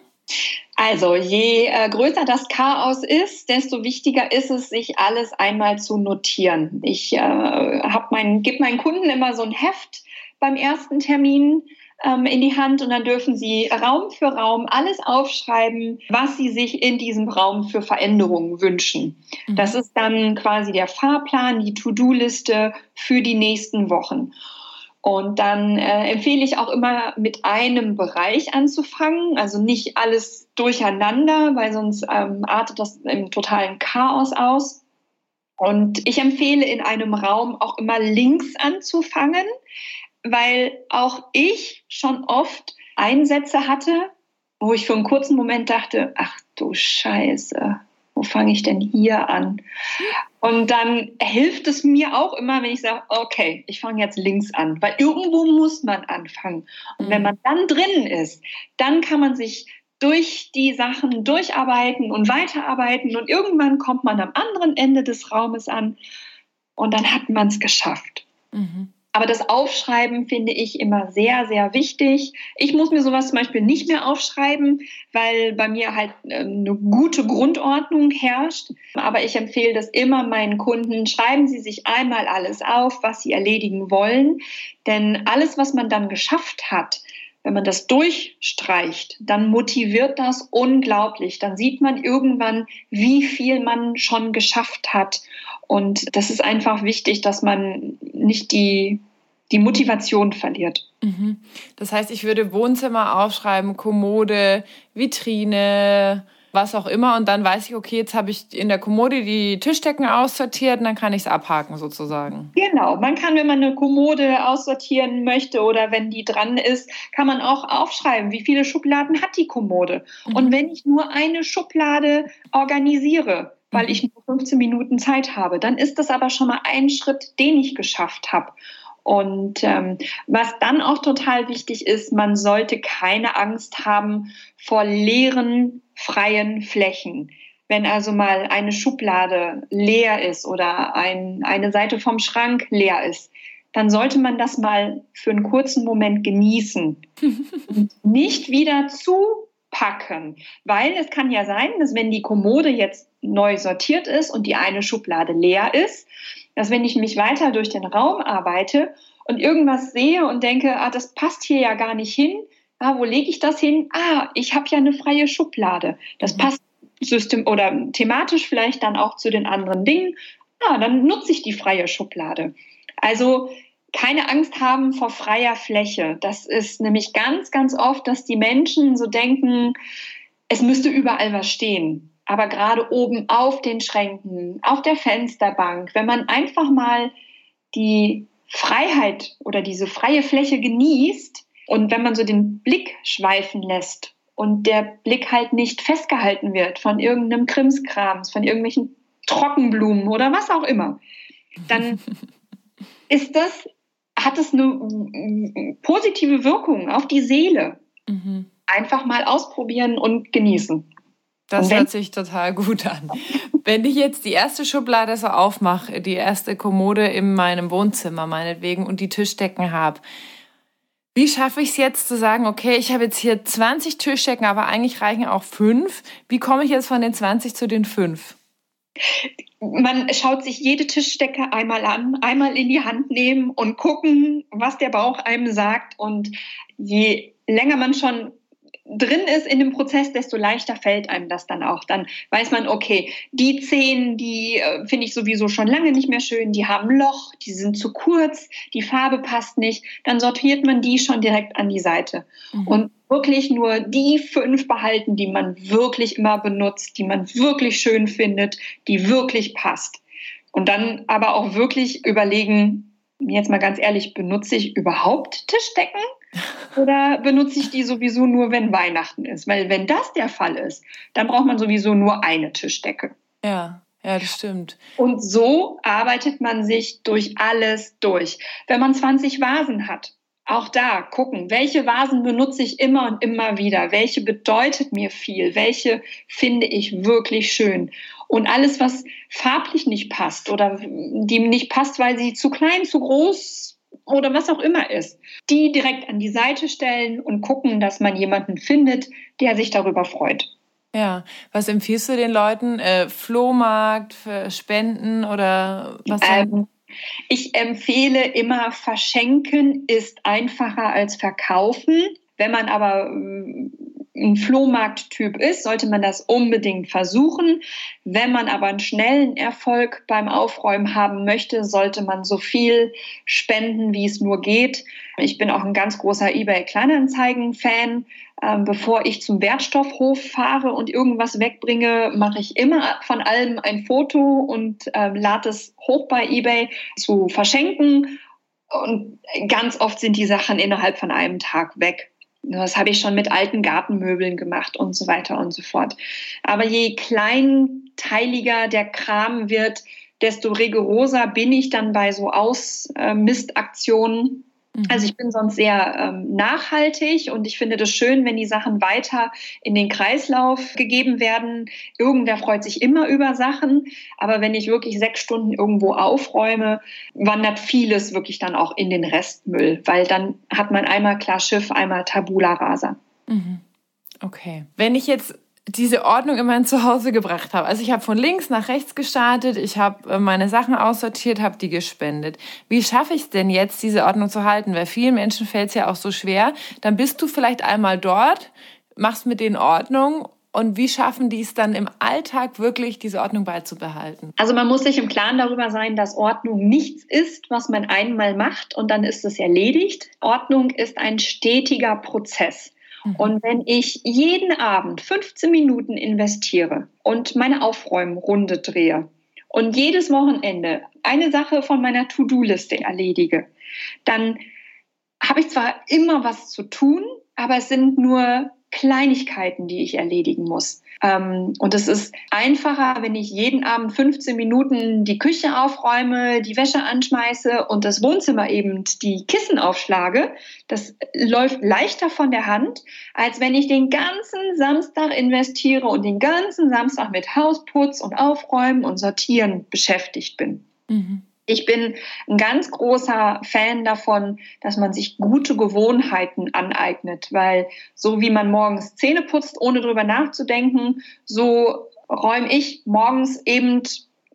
Also, je äh, größer das Chaos ist, desto wichtiger ist es, sich alles einmal zu notieren. Ich äh, mein, gebe meinen Kunden immer so ein Heft beim ersten Termin ähm, in die Hand und dann dürfen Sie Raum für Raum alles aufschreiben, was Sie sich in diesem Raum für Veränderungen wünschen. Mhm. Das ist dann quasi der Fahrplan, die To-Do-Liste für die nächsten Wochen. Und dann äh, empfehle ich auch immer mit einem Bereich anzufangen, also nicht alles durcheinander, weil sonst ähm, artet das im totalen Chaos aus. Und ich empfehle in einem Raum auch immer links anzufangen, weil auch ich schon oft Einsätze hatte, wo ich für einen kurzen Moment dachte, ach du Scheiße, wo fange ich denn hier an? Und dann hilft es mir auch immer, wenn ich sage, okay, ich fange jetzt links an, weil irgendwo muss man anfangen. Und wenn mhm. man dann drin ist, dann kann man sich durch die Sachen durcharbeiten und weiterarbeiten und irgendwann kommt man am anderen Ende des Raumes an und dann hat man es geschafft. Mhm. Aber das Aufschreiben finde ich immer sehr, sehr wichtig. Ich muss mir sowas zum Beispiel nicht mehr aufschreiben, weil bei mir halt ähm, eine gute Grundordnung herrscht. Aber ich empfehle das immer meinen Kunden. Schreiben Sie sich einmal alles auf, was Sie erledigen wollen. Denn alles, was man dann geschafft hat, wenn man das durchstreicht, dann motiviert das unglaublich. Dann sieht man irgendwann, wie viel man schon geschafft hat. Und das ist einfach wichtig, dass man nicht die die Motivation verliert. Mhm. Das heißt, ich würde Wohnzimmer aufschreiben, Kommode, Vitrine, was auch immer. Und dann weiß ich, okay, jetzt habe ich in der Kommode die Tischdecken aussortiert und dann kann ich es abhaken sozusagen. Genau, man kann, wenn man eine Kommode aussortieren möchte oder wenn die dran ist, kann man auch aufschreiben, wie viele Schubladen hat die Kommode. Mhm. Und wenn ich nur eine Schublade organisiere, weil mhm. ich nur 15 Minuten Zeit habe, dann ist das aber schon mal ein Schritt, den ich geschafft habe. Und ähm, was dann auch total wichtig ist, man sollte keine Angst haben vor leeren, freien Flächen. Wenn also mal eine Schublade leer ist oder ein, eine Seite vom Schrank leer ist, dann sollte man das mal für einen kurzen Moment genießen. und nicht wieder zupacken, weil es kann ja sein, dass wenn die Kommode jetzt neu sortiert ist und die eine Schublade leer ist, dass wenn ich mich weiter durch den Raum arbeite und irgendwas sehe und denke, ah, das passt hier ja gar nicht hin, ah, wo lege ich das hin? Ah, ich habe ja eine freie Schublade. Das mhm. passt system oder thematisch vielleicht dann auch zu den anderen Dingen. Ah, dann nutze ich die freie Schublade. Also keine Angst haben vor freier Fläche. Das ist nämlich ganz, ganz oft, dass die Menschen so denken, es müsste überall was stehen aber gerade oben auf den Schränken, auf der Fensterbank, wenn man einfach mal die Freiheit oder diese freie Fläche genießt und wenn man so den Blick schweifen lässt und der Blick halt nicht festgehalten wird von irgendeinem Krimskrams, von irgendwelchen Trockenblumen oder was auch immer, dann ist das, hat es eine positive Wirkung auf die Seele. Mhm. Einfach mal ausprobieren und genießen. Das hört sich total gut an. Wenn ich jetzt die erste Schublade so aufmache, die erste Kommode in meinem Wohnzimmer meinetwegen und die Tischdecken habe, wie schaffe ich es jetzt zu sagen, okay, ich habe jetzt hier 20 Tischdecken, aber eigentlich reichen auch fünf. Wie komme ich jetzt von den 20 zu den fünf? Man schaut sich jede Tischdecke einmal an, einmal in die Hand nehmen und gucken, was der Bauch einem sagt. Und je länger man schon drin ist in dem Prozess, desto leichter fällt einem das dann auch. Dann weiß man, okay, die Zehen, die äh, finde ich sowieso schon lange nicht mehr schön, die haben Loch, die sind zu kurz, die Farbe passt nicht. Dann sortiert man die schon direkt an die Seite. Mhm. Und wirklich nur die fünf behalten, die man wirklich immer benutzt, die man wirklich schön findet, die wirklich passt. Und dann aber auch wirklich überlegen, jetzt mal ganz ehrlich, benutze ich überhaupt Tischdecken? Oder benutze ich die sowieso nur, wenn Weihnachten ist? Weil wenn das der Fall ist, dann braucht man sowieso nur eine Tischdecke. Ja. Ja, das stimmt. Und so arbeitet man sich durch alles durch. Wenn man 20 Vasen hat, auch da gucken, welche Vasen benutze ich immer und immer wieder, welche bedeutet mir viel, welche finde ich wirklich schön. Und alles, was farblich nicht passt oder die nicht passt, weil sie zu klein, zu groß oder was auch immer ist, die direkt an die Seite stellen und gucken, dass man jemanden findet, der sich darüber freut. Ja, was empfiehlst du den Leuten? Äh, Flohmarkt, Spenden oder was? Ähm, ich empfehle immer, verschenken ist einfacher als verkaufen. Wenn man aber ein Flohmarkttyp ist, sollte man das unbedingt versuchen. Wenn man aber einen schnellen Erfolg beim Aufräumen haben möchte, sollte man so viel spenden, wie es nur geht. Ich bin auch ein ganz großer eBay Kleinanzeigen-Fan. Ähm, bevor ich zum Wertstoffhof fahre und irgendwas wegbringe, mache ich immer von allem ein Foto und ähm, lade es hoch bei eBay zu verschenken. Und ganz oft sind die Sachen innerhalb von einem Tag weg. Das habe ich schon mit alten Gartenmöbeln gemacht und so weiter und so fort. Aber je kleinteiliger der Kram wird, desto rigoroser bin ich dann bei so Ausmistaktionen. Mhm. Also ich bin sonst sehr ähm, nachhaltig und ich finde das schön, wenn die Sachen weiter in den Kreislauf gegeben werden. Irgendwer freut sich immer über Sachen, aber wenn ich wirklich sechs Stunden irgendwo aufräume, wandert vieles wirklich dann auch in den Restmüll, weil dann hat man einmal klar Schiff, einmal Tabula rasa. Mhm. Okay. Wenn ich jetzt diese Ordnung in mein Zuhause gebracht habe. Also ich habe von links nach rechts gestartet, ich habe äh, meine Sachen aussortiert, habe die gespendet. Wie schaffe ich es denn jetzt, diese Ordnung zu halten? Weil vielen Menschen fällt es ja auch so schwer. Dann bist du vielleicht einmal dort, machst mit denen Ordnung und wie schaffen die es dann im Alltag wirklich, diese Ordnung beizubehalten? Also man muss sich im Klaren darüber sein, dass Ordnung nichts ist, was man einmal macht und dann ist es erledigt. Ordnung ist ein stetiger Prozess. Mhm. Und wenn ich jeden Abend 15 Minuten investiere und meine Aufräumrunde drehe und jedes Wochenende eine Sache von meiner To-Do-Liste erledige, dann habe ich zwar immer was zu tun, aber es sind nur Kleinigkeiten, die ich erledigen muss. Ähm, und es ist einfacher, wenn ich jeden Abend 15 Minuten die Küche aufräume, die Wäsche anschmeiße und das Wohnzimmer eben die Kissen aufschlage. Das läuft leichter von der Hand, als wenn ich den ganzen Samstag investiere und den ganzen Samstag mit Hausputz und Aufräumen und Sortieren beschäftigt bin. Mhm. Ich bin ein ganz großer Fan davon, dass man sich gute Gewohnheiten aneignet, weil so wie man morgens Zähne putzt, ohne drüber nachzudenken, so räume ich morgens eben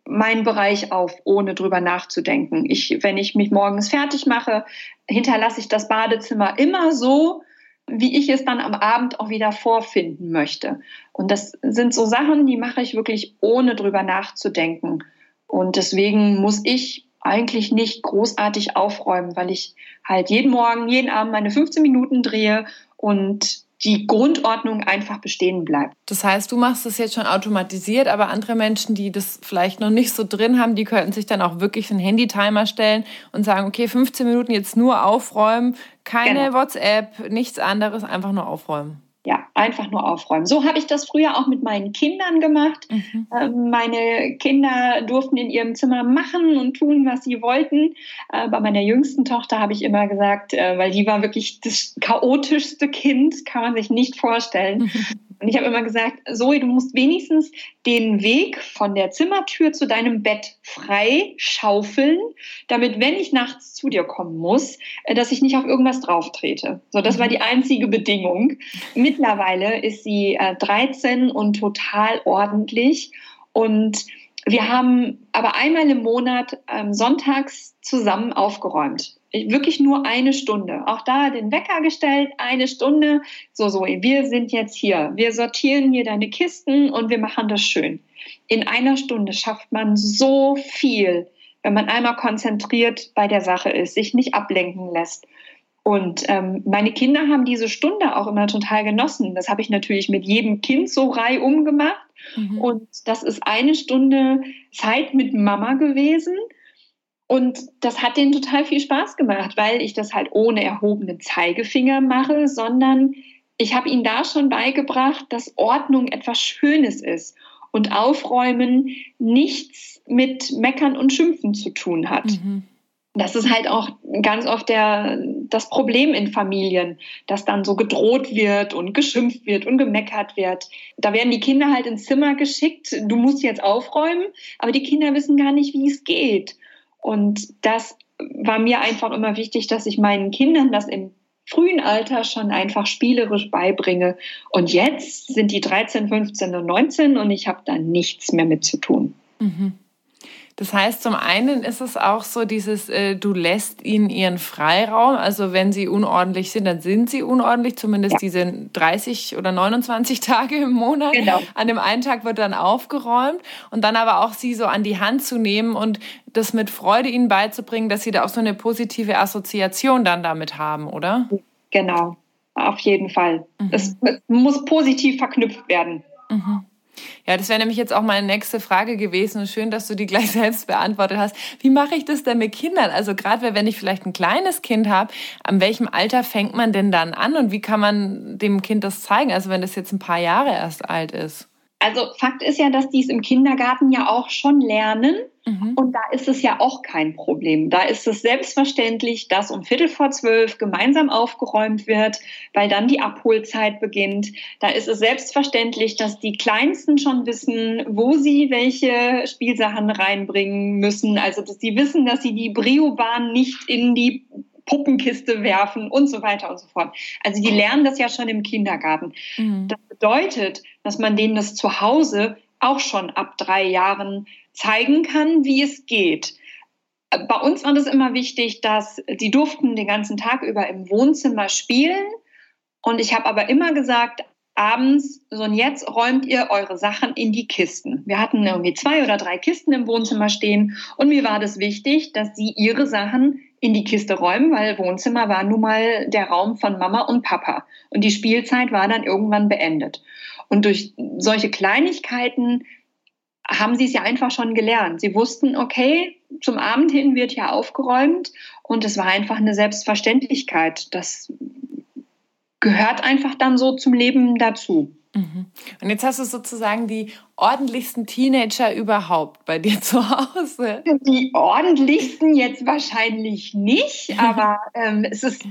meinen Bereich auf, ohne drüber nachzudenken. Ich, wenn ich mich morgens fertig mache, hinterlasse ich das Badezimmer immer so, wie ich es dann am Abend auch wieder vorfinden möchte. Und das sind so Sachen, die mache ich wirklich ohne drüber nachzudenken. Und deswegen muss ich eigentlich nicht großartig aufräumen, weil ich halt jeden Morgen, jeden Abend meine 15 Minuten drehe und die Grundordnung einfach bestehen bleibt. Das heißt, du machst das jetzt schon automatisiert, aber andere Menschen, die das vielleicht noch nicht so drin haben, die könnten sich dann auch wirklich einen Handy-Timer stellen und sagen, okay, 15 Minuten jetzt nur aufräumen, keine genau. WhatsApp, nichts anderes, einfach nur aufräumen ja, einfach nur aufräumen. So habe ich das früher auch mit meinen Kindern gemacht. Mhm. Ähm, meine Kinder durften in ihrem Zimmer machen und tun, was sie wollten. Äh, bei meiner jüngsten Tochter habe ich immer gesagt, äh, weil die war wirklich das chaotischste Kind, kann man sich nicht vorstellen. Mhm. Und ich habe immer gesagt, Zoe, du musst wenigstens den Weg von der Zimmertür zu deinem Bett frei schaufeln, damit, wenn ich nachts zu dir kommen muss, äh, dass ich nicht auf irgendwas drauf trete. So, das war die einzige Bedingung. Mittlerweile ist sie äh, 13 und total ordentlich und wir haben aber einmal im Monat ähm, sonntags zusammen aufgeräumt. Wirklich nur eine Stunde. Auch da den Wecker gestellt, eine Stunde. So, so, wir sind jetzt hier. Wir sortieren hier deine Kisten und wir machen das schön. In einer Stunde schafft man so viel, wenn man einmal konzentriert bei der Sache ist, sich nicht ablenken lässt. Und ähm, meine Kinder haben diese Stunde auch immer total genossen. Das habe ich natürlich mit jedem Kind so reihum gemacht. Mhm. Und das ist eine Stunde Zeit mit Mama gewesen. Und das hat denen total viel Spaß gemacht, weil ich das halt ohne erhobenen Zeigefinger mache, sondern ich habe ihnen da schon beigebracht, dass Ordnung etwas Schönes ist und Aufräumen nichts mit Meckern und Schimpfen zu tun hat. Mhm das ist halt auch ganz oft der, das Problem in Familien, dass dann so gedroht wird und geschimpft wird und gemeckert wird. Da werden die Kinder halt ins Zimmer geschickt, du musst jetzt aufräumen, aber die Kinder wissen gar nicht, wie es geht. Und das war mir einfach immer wichtig, dass ich meinen Kindern das im frühen Alter schon einfach spielerisch beibringe. Und jetzt sind die 13, 15 und 19 und ich habe da nichts mehr mit zu tun. Mhm. Das heißt, zum einen ist es auch so dieses, äh, du lässt ihnen ihren Freiraum. Also wenn sie unordentlich sind, dann sind sie unordentlich, zumindest ja. diese 30 oder 29 Tage im Monat. Genau. An dem einen Tag wird dann aufgeräumt und dann aber auch sie so an die Hand zu nehmen und das mit Freude ihnen beizubringen, dass sie da auch so eine positive Assoziation dann damit haben, oder? Genau, auf jeden Fall. Mhm. Es, es muss positiv verknüpft werden. Mhm. Ja, das wäre nämlich jetzt auch meine nächste Frage gewesen. Und schön, dass du die gleich selbst beantwortet hast. Wie mache ich das denn mit Kindern? Also gerade wenn ich vielleicht ein kleines Kind habe, an welchem Alter fängt man denn dann an und wie kann man dem Kind das zeigen? Also wenn das jetzt ein paar Jahre erst alt ist. Also Fakt ist ja, dass die es im Kindergarten ja auch schon lernen. Mhm. Und da ist es ja auch kein Problem. Da ist es selbstverständlich, dass um Viertel vor zwölf gemeinsam aufgeräumt wird, weil dann die Abholzeit beginnt. Da ist es selbstverständlich, dass die Kleinsten schon wissen, wo sie welche Spielsachen reinbringen müssen. Also, dass sie wissen, dass sie die Brio-Bahn nicht in die Puppenkiste werfen und so weiter und so fort. Also die lernen das ja schon im Kindergarten. Mhm. Das bedeutet, dass man denen das zu Hause auch schon ab drei Jahren zeigen kann, wie es geht. Bei uns war das immer wichtig, dass sie durften den ganzen Tag über im Wohnzimmer spielen. Und ich habe aber immer gesagt, abends, so und jetzt räumt ihr eure Sachen in die Kisten. Wir hatten irgendwie zwei oder drei Kisten im Wohnzimmer stehen und mir war das wichtig, dass sie ihre Sachen in die Kiste räumen, weil Wohnzimmer war nun mal der Raum von Mama und Papa. Und die Spielzeit war dann irgendwann beendet. Und durch solche Kleinigkeiten haben sie es ja einfach schon gelernt. Sie wussten, okay, zum Abend hin wird ja aufgeräumt und es war einfach eine Selbstverständlichkeit. Das gehört einfach dann so zum Leben dazu. Mhm. Und jetzt hast du sozusagen die ordentlichsten Teenager überhaupt bei dir zu Hause. Die ordentlichsten jetzt wahrscheinlich nicht, aber ähm, es ist,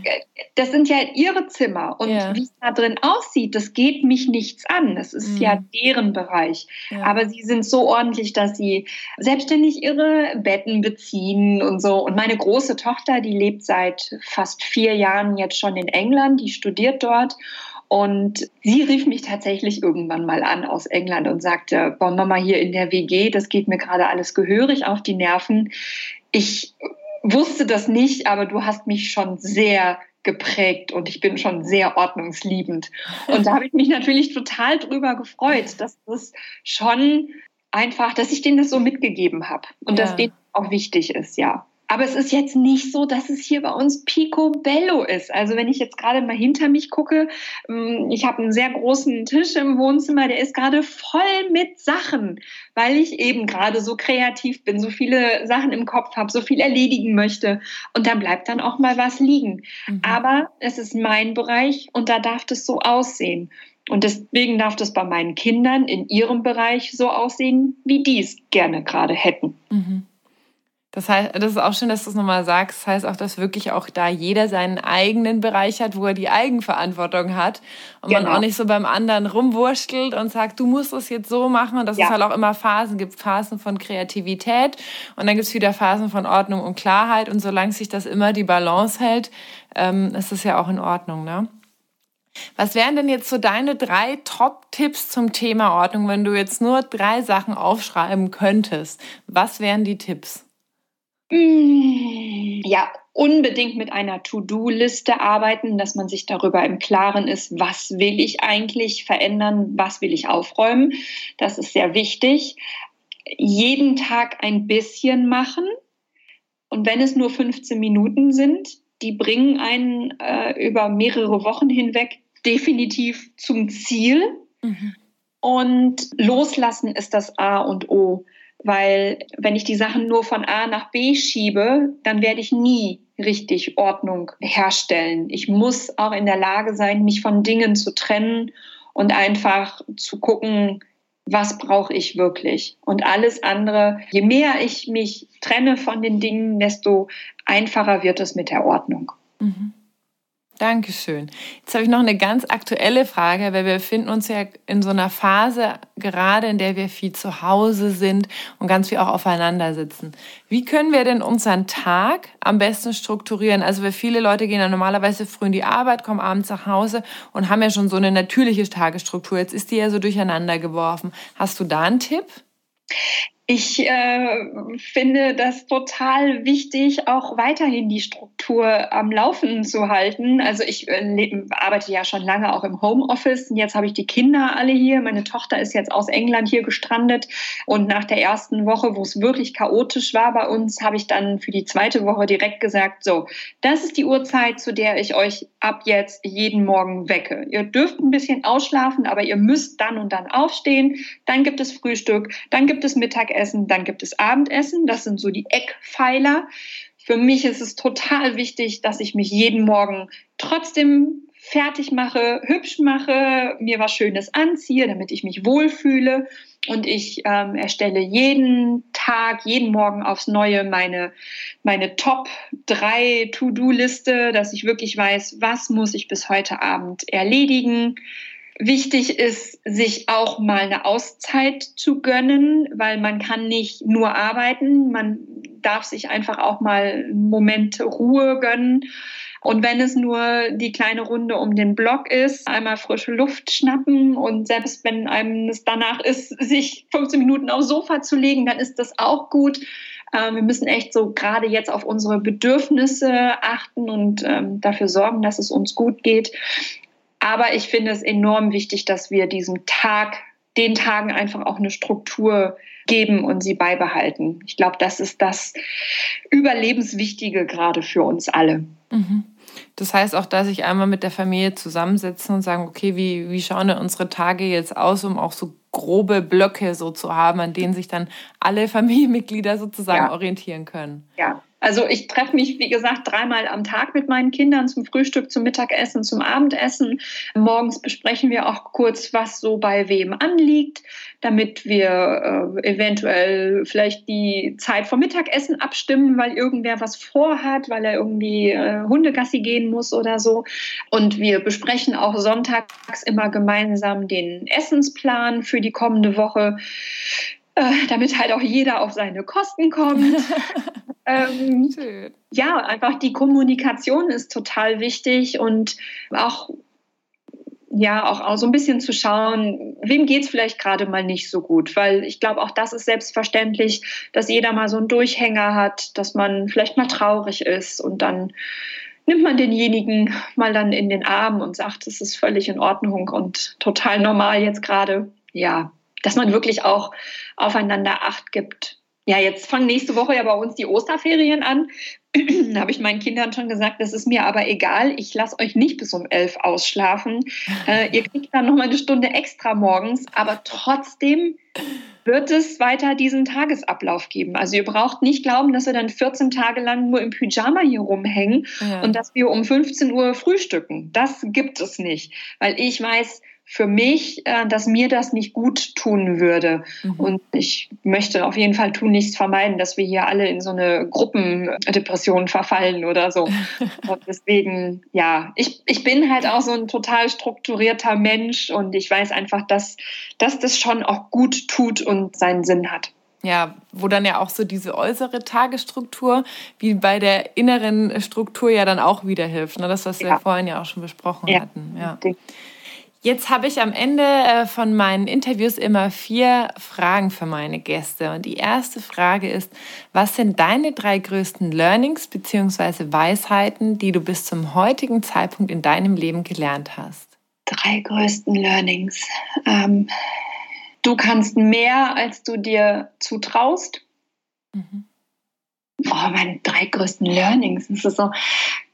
das sind ja ihre Zimmer und ja. wie es da drin aussieht, das geht mich nichts an. Das ist mhm. ja deren Bereich. Ja. Aber sie sind so ordentlich, dass sie selbstständig ihre Betten beziehen und so. Und meine große Tochter, die lebt seit fast vier Jahren jetzt schon in England, die studiert dort. Und sie rief mich tatsächlich irgendwann mal an aus England und sagte, boah, Mama, hier in der WG, das geht mir gerade alles gehörig auf die Nerven. Ich wusste das nicht, aber du hast mich schon sehr geprägt und ich bin schon sehr ordnungsliebend. Und da habe ich mich natürlich total drüber gefreut, dass das schon einfach, dass ich denen das so mitgegeben habe und ja. dass denen auch wichtig ist, ja. Aber es ist jetzt nicht so, dass es hier bei uns picobello ist. Also wenn ich jetzt gerade mal hinter mich gucke, mm, ich habe einen sehr großen Tisch im Wohnzimmer, der ist gerade voll mit Sachen, weil ich eben gerade so kreativ bin, so viele Sachen im Kopf habe, so viel erledigen möchte. Und da bleibt dann auch mal was liegen. Mhm. Aber es ist mein Bereich und da darf das so aussehen. Und deswegen darf das bei meinen Kindern in ihrem Bereich so aussehen, wie die es gerne gerade hätten. Mhm. Das heißt, das ist auch schön, dass du es nochmal sagst. Das heißt auch, dass wirklich auch da jeder seinen eigenen Bereich hat, wo er die Eigenverantwortung hat und genau. man auch nicht so beim anderen rumwurschtelt und sagt, du musst es jetzt so machen und dass ja. es halt auch immer Phasen gibt, Phasen von Kreativität und dann gibt es wieder Phasen von Ordnung und Klarheit und solange sich das immer die Balance hält, ähm, ist das ja auch in Ordnung, ne? Was wären denn jetzt so deine drei Top-Tipps zum Thema Ordnung, wenn du jetzt nur drei Sachen aufschreiben könntest? Was wären die Tipps? Mm, ja, unbedingt mit einer To-Do-Liste arbeiten, dass man sich darüber im Klaren ist, was will ich eigentlich verändern, was will ich aufräumen. Das ist sehr wichtig. Jeden Tag ein bisschen machen. Und wenn es nur 15 Minuten sind, die bringen einen äh, über mehrere Wochen hinweg definitiv zum Ziel. Mhm. Und loslassen ist das A und O. Weil wenn ich die Sachen nur von A nach B schiebe, dann werde ich nie richtig Ordnung herstellen. Ich muss auch in der Lage sein, mich von Dingen zu trennen und einfach zu gucken, was brauche ich wirklich. Und alles andere, je mehr ich mich trenne von den Dingen, desto einfacher wird es mit der Ordnung. Mhm. Dankeschön. Jetzt habe ich noch eine ganz aktuelle Frage, weil wir befinden uns ja in so einer Phase gerade, in der wir viel zu Hause sind und ganz viel auch aufeinander sitzen. Wie können wir denn unseren Tag am besten strukturieren? Also weil viele Leute gehen ja normalerweise früh in die Arbeit, kommen abends nach Hause und haben ja schon so eine natürliche Tagesstruktur. Jetzt ist die ja so durcheinander geworfen. Hast du da einen Tipp? Ich äh, finde das total wichtig, auch weiterhin die Struktur am Laufen zu halten. Also ich äh, arbeite ja schon lange auch im Homeoffice und jetzt habe ich die Kinder alle hier. Meine Tochter ist jetzt aus England hier gestrandet und nach der ersten Woche, wo es wirklich chaotisch war bei uns, habe ich dann für die zweite Woche direkt gesagt, so, das ist die Uhrzeit, zu der ich euch ab jetzt jeden Morgen wecke. Ihr dürft ein bisschen ausschlafen, aber ihr müsst dann und dann aufstehen. Dann gibt es Frühstück, dann gibt es Mittagessen Mittagessen, dann gibt es Abendessen. Das sind so die Eckpfeiler. Für mich ist es total wichtig, dass ich mich jeden Morgen trotzdem fertig mache, hübsch mache, mir was Schönes anziehe, damit ich mich wohlfühle. Und ich ähm, erstelle jeden Tag, jeden Morgen aufs Neue meine, meine Top 3 To-Do-Liste, dass ich wirklich weiß, was muss ich bis heute Abend erledigen Wichtig ist, sich auch mal eine Auszeit zu gönnen, weil man kann nicht nur arbeiten, man darf sich einfach auch mal einen Moment Ruhe gönnen. Und wenn es nur die kleine Runde um den Block ist, einmal frische Luft schnappen und selbst wenn einem es danach ist, sich 15 Minuten aufs Sofa zu legen, dann ist das auch gut. Ähm, wir müssen echt so gerade jetzt auf unsere Bedürfnisse achten und ähm, dafür sorgen, dass es uns gut geht. Aber ich finde es enorm wichtig, dass wir diesem Tag den Tagen einfach auch eine Struktur geben und sie beibehalten. Ich glaube, das ist das Überlebenswichtige gerade für uns alle. Mhm. Das heißt auch, dass ich einmal mit der Familie zusammensetzen und sagen, okay, wie, wie schauen denn unsere Tage jetzt aus, um auch so grobe Blöcke so zu haben, an denen sich dann alle Familienmitglieder sozusagen ja. orientieren können. Ja, also ich treffe mich, wie gesagt, dreimal am Tag mit meinen Kindern zum Frühstück, zum Mittagessen, zum Abendessen. Morgens besprechen wir auch kurz, was so bei wem anliegt, damit wir äh, eventuell vielleicht die Zeit vom Mittagessen abstimmen, weil irgendwer was vorhat, weil er irgendwie äh, Hundegassi gehen muss oder so. Und wir besprechen auch sonntags immer gemeinsam den Essensplan für die kommende Woche. Äh, damit halt auch jeder auf seine Kosten kommt. ähm, ja, einfach die Kommunikation ist total wichtig und auch ja, auch, auch so ein bisschen zu schauen, wem geht es vielleicht gerade mal nicht so gut, weil ich glaube, auch das ist selbstverständlich, dass jeder mal so einen Durchhänger hat, dass man vielleicht mal traurig ist und dann nimmt man denjenigen mal dann in den Arm und sagt, es ist völlig in Ordnung und total normal jetzt gerade. Ja, dass man wirklich auch aufeinander Acht gibt. Ja, jetzt fangen nächste Woche ja bei uns die Osterferien an. da habe ich meinen Kindern schon gesagt, das ist mir aber egal. Ich lasse euch nicht bis um elf ausschlafen. Äh, ihr kriegt dann noch mal eine Stunde extra morgens, aber trotzdem wird es weiter diesen Tagesablauf geben. Also ihr braucht nicht glauben, dass wir dann 14 Tage lang nur im Pyjama hier rumhängen ja. und dass wir um 15 Uhr frühstücken. Das gibt es nicht, weil ich weiß, für mich, äh, dass mir das nicht gut tun würde. Mhm. Und ich möchte auf jeden Fall tun nichts vermeiden, dass wir hier alle in so eine Gruppendepression verfallen oder so. und deswegen, ja, ich, ich bin halt auch so ein total strukturierter Mensch und ich weiß einfach, dass, dass das schon auch gut tut und seinen Sinn hat. Ja, wo dann ja auch so diese äußere Tagesstruktur wie bei der inneren Struktur ja dann auch wieder hilft. Ne? Das, was ja. wir vorhin ja auch schon besprochen ja. hatten. Ja. Jetzt habe ich am Ende äh, von meinen Interviews immer vier Fragen für meine Gäste. Und die erste Frage ist, was sind deine drei größten Learnings bzw. Weisheiten, die du bis zum heutigen Zeitpunkt in deinem Leben gelernt hast? Drei größten Learnings. Ähm, du kannst mehr, als du dir zutraust. Mhm. Oh, meine drei größten Learnings. Das ist so.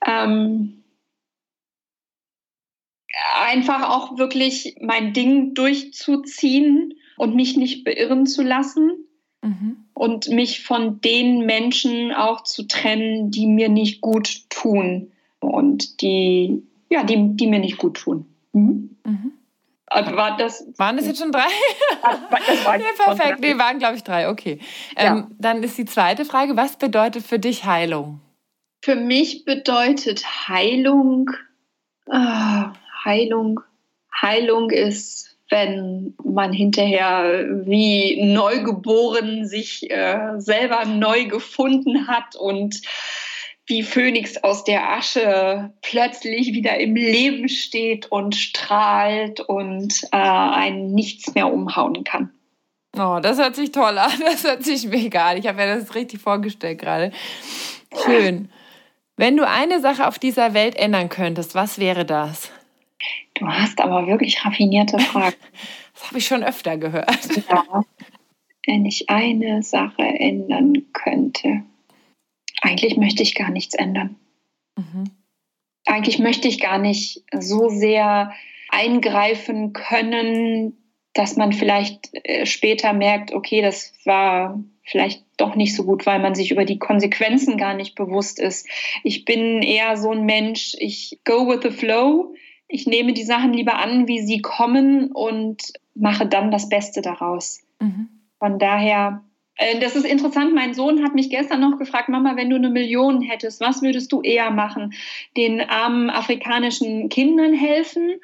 Ähm, einfach auch wirklich mein Ding durchzuziehen und mich nicht beirren zu lassen mhm. und mich von den Menschen auch zu trennen, die mir nicht gut tun und die, ja, die, die mir nicht gut tun. Mhm. Mhm. Also war das, waren das jetzt schon drei? Das war ja, perfekt. Nee, waren, glaube ich, drei. Okay. Ja. Ähm, dann ist die zweite Frage: Was bedeutet für dich Heilung? Für mich bedeutet Heilung, oh, Heilung. Heilung ist, wenn man hinterher wie neugeboren sich äh, selber neu gefunden hat und wie Phönix aus der Asche plötzlich wieder im Leben steht und strahlt und äh, einen nichts mehr umhauen kann. Oh, das hört sich toll an. Das hört sich mega an. Ich habe mir das richtig vorgestellt gerade. Schön. Wenn du eine Sache auf dieser Welt ändern könntest, was wäre das? Du hast aber wirklich raffinierte Fragen. Das habe ich schon öfter gehört. Ja. Wenn ich eine Sache ändern könnte. Eigentlich möchte ich gar nichts ändern. Mhm. Eigentlich möchte ich gar nicht so sehr eingreifen können, dass man vielleicht äh, später merkt, okay, das war vielleicht doch nicht so gut, weil man sich über die Konsequenzen gar nicht bewusst ist. Ich bin eher so ein Mensch, ich go with the flow ich nehme die Sachen lieber an, wie sie kommen und mache dann das Beste daraus. Mhm. Von daher, äh, das ist interessant. Mein Sohn hat mich gestern noch gefragt, Mama, wenn du eine Million hättest, was würdest du eher machen? Den armen afrikanischen Kindern helfen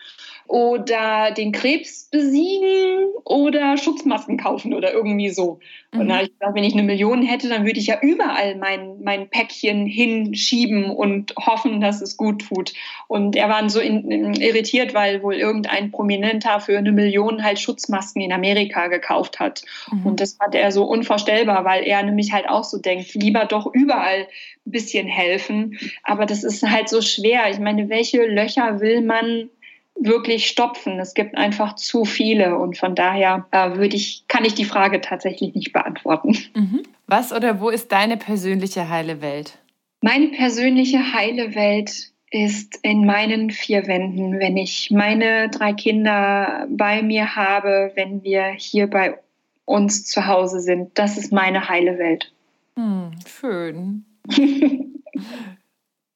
oder den Krebs besiegen oder Schutzmasken kaufen oder irgendwie so. Mhm. Und da habe ich gesagt, wenn ich eine Million hätte, dann würde ich ja überall mein, mein Päckchen hinschieben und hoffen, dass es gut tut. Und er war so in, in, irritiert, weil wohl irgendein Prominenter für eine Million halt Schutzmasken in Amerika gekauft hat. Mhm. Und das fand er so unvorstellbar, weil er nämlich halt auch so denkt, lieber doch überall ein bisschen helfen. Aber das ist halt so schwer. Ich meine, welche Löcher will man wirklich stopfen. Es gibt einfach zu viele und von daher äh, würde ich, kann ich die Frage tatsächlich nicht beantworten. Mhm. Was oder wo ist deine persönliche heile Welt? Meine persönliche heile Welt ist in meinen vier Wänden, wenn ich meine drei Kinder bei mir habe, wenn wir hier bei uns zu Hause sind. Das ist meine heile Welt. Hm, schön.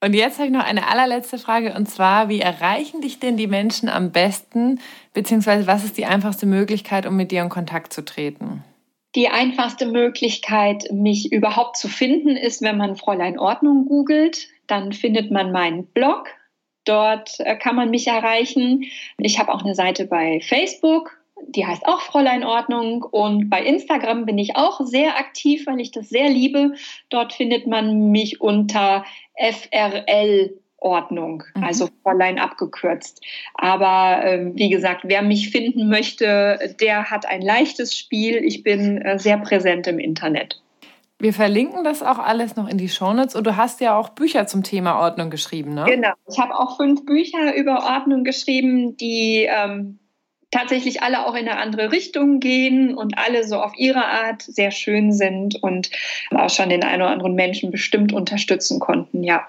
und jetzt habe ich noch eine allerletzte Frage und zwar, wie erreichen dich denn die Menschen am besten, beziehungsweise was ist die einfachste Möglichkeit, um mit dir in Kontakt zu treten? Die einfachste Möglichkeit, mich überhaupt zu finden, ist, wenn man Fräulein Ordnung googelt. Dann findet man meinen Blog. Dort äh, kann man mich erreichen. Ich habe auch eine Seite bei Facebook. Die heißt auch Fräulein Ordnung. Und bei Instagram bin ich auch sehr aktiv, weil ich das sehr liebe. Dort findet man mich unter FRL Ordnung, mhm. also Fräulein abgekürzt. Aber äh, wie gesagt, wer mich finden möchte, der hat ein leichtes Spiel. Ich bin äh, sehr präsent im Internet. Wir verlinken das auch alles noch in die Shownotes und du hast ja auch Bücher zum Thema Ordnung geschrieben, ne? Genau. Ich habe auch fünf Bücher über Ordnung geschrieben, die ähm, tatsächlich alle auch in eine andere Richtung gehen und alle so auf ihre Art sehr schön sind und auch schon den einen oder anderen Menschen bestimmt unterstützen konnten, ja.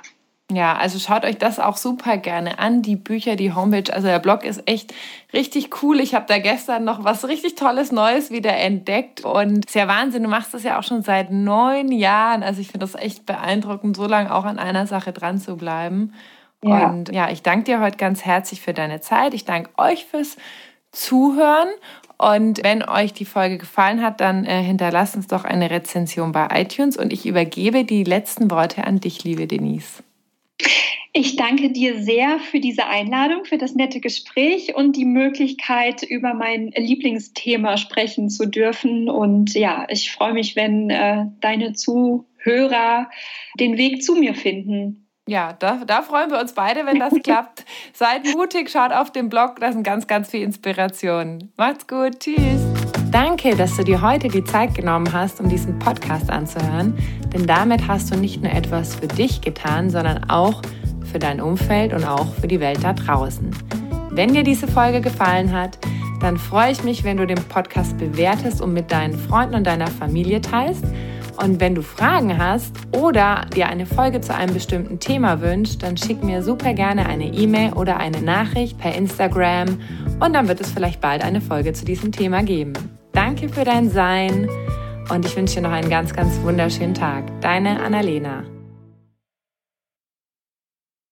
Ja, also schaut euch das auch super gerne an, die Bücher, die Homepage. Also der Blog ist echt richtig cool. Ich habe da gestern noch was richtig Tolles Neues wieder entdeckt und ist ja Wahnsinn. Du machst das ja auch schon seit neun Jahren. Also ich finde das echt beeindruckend, so lange auch an einer Sache dran zu bleiben. Ja. Und ja, ich danke dir heute ganz herzlich für deine Zeit. Ich danke euch fürs Zuhören. Und wenn euch die Folge gefallen hat, dann äh, hinterlasst uns doch eine Rezension bei iTunes und ich übergebe die letzten Worte an dich, liebe Denise. Ich danke dir sehr für diese Einladung, für das nette Gespräch und die Möglichkeit, über mein Lieblingsthema sprechen zu dürfen. Und ja, ich freue mich, wenn äh, deine Zuhörer den Weg zu mir finden. Ja, da, da freuen wir uns beide, wenn das klappt. Seid mutig, schaut auf den Blog, da sind ganz, ganz viel Inspiration. Macht's gut, tschüss. Danke, dass du dir heute die Zeit genommen hast, um diesen Podcast anzuhören, denn damit hast du nicht nur etwas für dich getan, sondern auch für dein Umfeld und auch für die Welt da draußen. Wenn dir diese Folge gefallen hat, dann freue ich mich, wenn du den Podcast bewertest und mit deinen Freunden und deiner Familie teilst. Und wenn du Fragen hast oder dir eine Folge zu einem bestimmten Thema wünschst, dann schick mir super gerne eine E-Mail oder eine Nachricht per Instagram und dann wird es vielleicht bald eine Folge zu diesem Thema geben. Danke für dein Sein und ich wünsche dir noch einen ganz, ganz wunderschönen Tag. Deine Annalena.